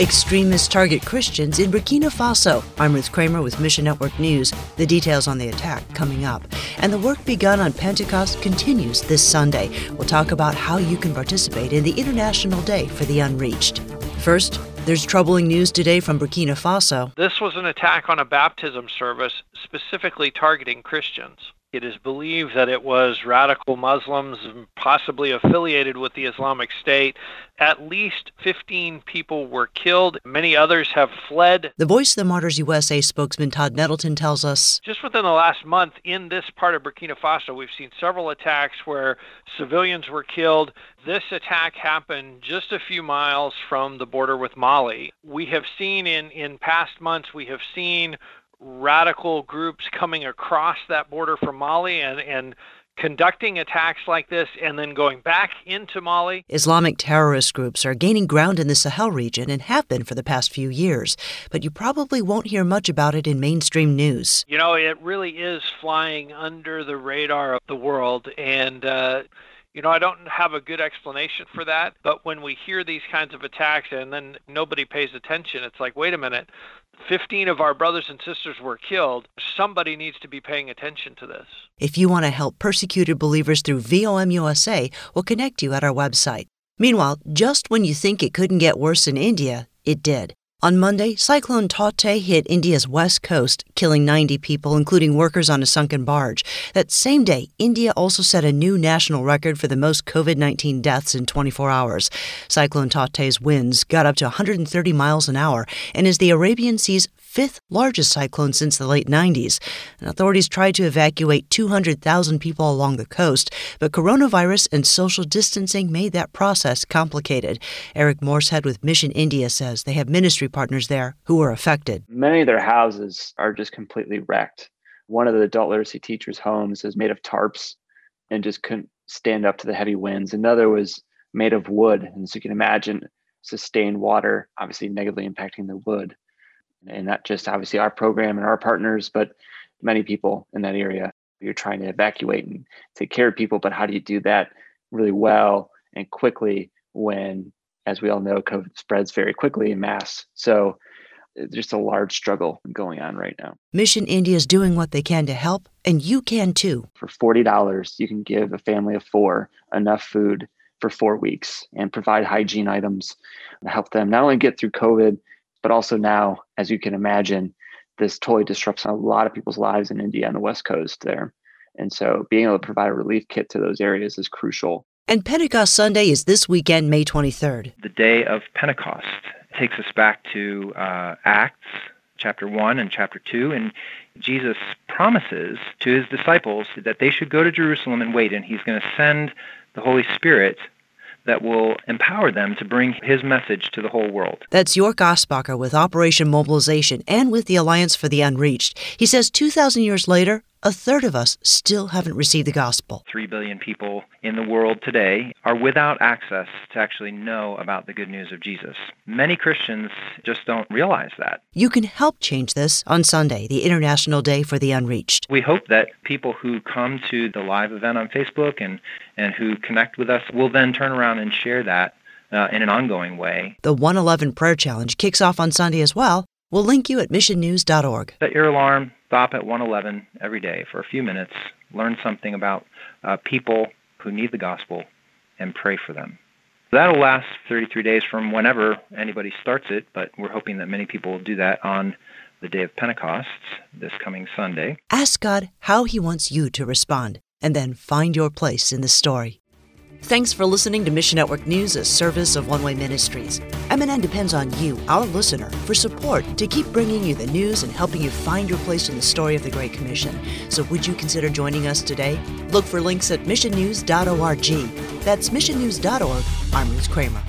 Extremists target Christians in Burkina Faso. I'm Ruth Kramer with Mission Network News. The details on the attack coming up. And the work begun on Pentecost continues this Sunday. We'll talk about how you can participate in the International Day for the Unreached. First, there's troubling news today from Burkina Faso. This was an attack on a baptism service specifically targeting Christians. It is believed that it was radical Muslims, possibly affiliated with the Islamic State. At least 15 people were killed. Many others have fled. The Voice of the Martyrs USA spokesman Todd Nettleton tells us Just within the last month in this part of Burkina Faso, we've seen several attacks where civilians were killed. This attack happened just a few miles from the border with Mali. We have seen in, in past months, we have seen radical groups coming across that border from Mali and, and conducting attacks like this and then going back into Mali. Islamic terrorist groups are gaining ground in the Sahel region and have been for the past few years, but you probably won't hear much about it in mainstream news. You know, it really is flying under the radar of the world and uh, you know, I don't have a good explanation for that, but when we hear these kinds of attacks and then nobody pays attention, it's like, wait a minute, 15 of our brothers and sisters were killed. Somebody needs to be paying attention to this. If you want to help persecuted believers through VOM USA, we'll connect you at our website. Meanwhile, just when you think it couldn't get worse in India, it did. On Monday, Cyclone Tauktae hit India's west coast, killing 90 people, including workers on a sunken barge. That same day, India also set a new national record for the most COVID 19 deaths in 24 hours. Cyclone Tauktae's winds got up to 130 miles an hour and is the Arabian Sea's fifth largest cyclone since the late 90s. And authorities tried to evacuate 200,000 people along the coast, but coronavirus and social distancing made that process complicated. Erik Morshead with Mission India says they have ministry partners there who were affected. Many of their houses are just completely wrecked. One of the adult literacy teachers' homes is made of tarps and just couldn't stand up to the heavy winds. Another was made of wood. And so you can imagine sustained water obviously negatively impacting the wood and not just obviously our program and our partners, but many people in that area. You're trying to evacuate and take care of people, but how do you do that really well and quickly when, as we all know, COVID spreads very quickly in mass? So uh, just a large struggle going on right now. Mission India is doing what they can to help, and you can too. For $40, you can give a family of four enough food for four weeks and provide hygiene items to help them not only get through COVID, but also now, as you can imagine, this totally disrupts a lot of people's lives in India on the West Coast there. And so being able to provide a relief kit to those areas is crucial. And Pentecost Sunday is this weekend, May 23rd. The day of Pentecost takes us back to uh, Acts chapter 1 and chapter 2. And Jesus promises to his disciples that they should go to Jerusalem and wait, and he's going to send the Holy Spirit that will empower them to bring his message to the whole world. That's York Osbacher with Operation Mobilization and with the Alliance for the Unreached. He says 2,000 years later, a third of us still haven't received the gospel. Three billion people in the world today are without access to actually know about the good news of Jesus. Many Christians just don't realize that. You can help change this on Sunday, the International Day for the Unreached. We hope that people who come to the live event on Facebook and, and who connect with us will then turn around and share that uh, in an ongoing way. The 111 Prayer Challenge kicks off on Sunday as well. We'll link you at missionnews.org. Set your alarm, stop at 111 every day for a few minutes, learn something about uh, people who need the gospel, and pray for them. That'll last 33 days from whenever anybody starts it, but we're hoping that many people will do that on the day of Pentecost this coming Sunday. Ask God how He wants you to respond, and then find your place in the story. Thanks for listening to Mission Network News, a service of One Way Ministries. MNN depends on you, our listener, for support to keep bringing you the news and helping you find your place in the story of the Great Commission. So, would you consider joining us today? Look for links at missionnews.org. That's missionnews.org. I'm Ruth Kramer.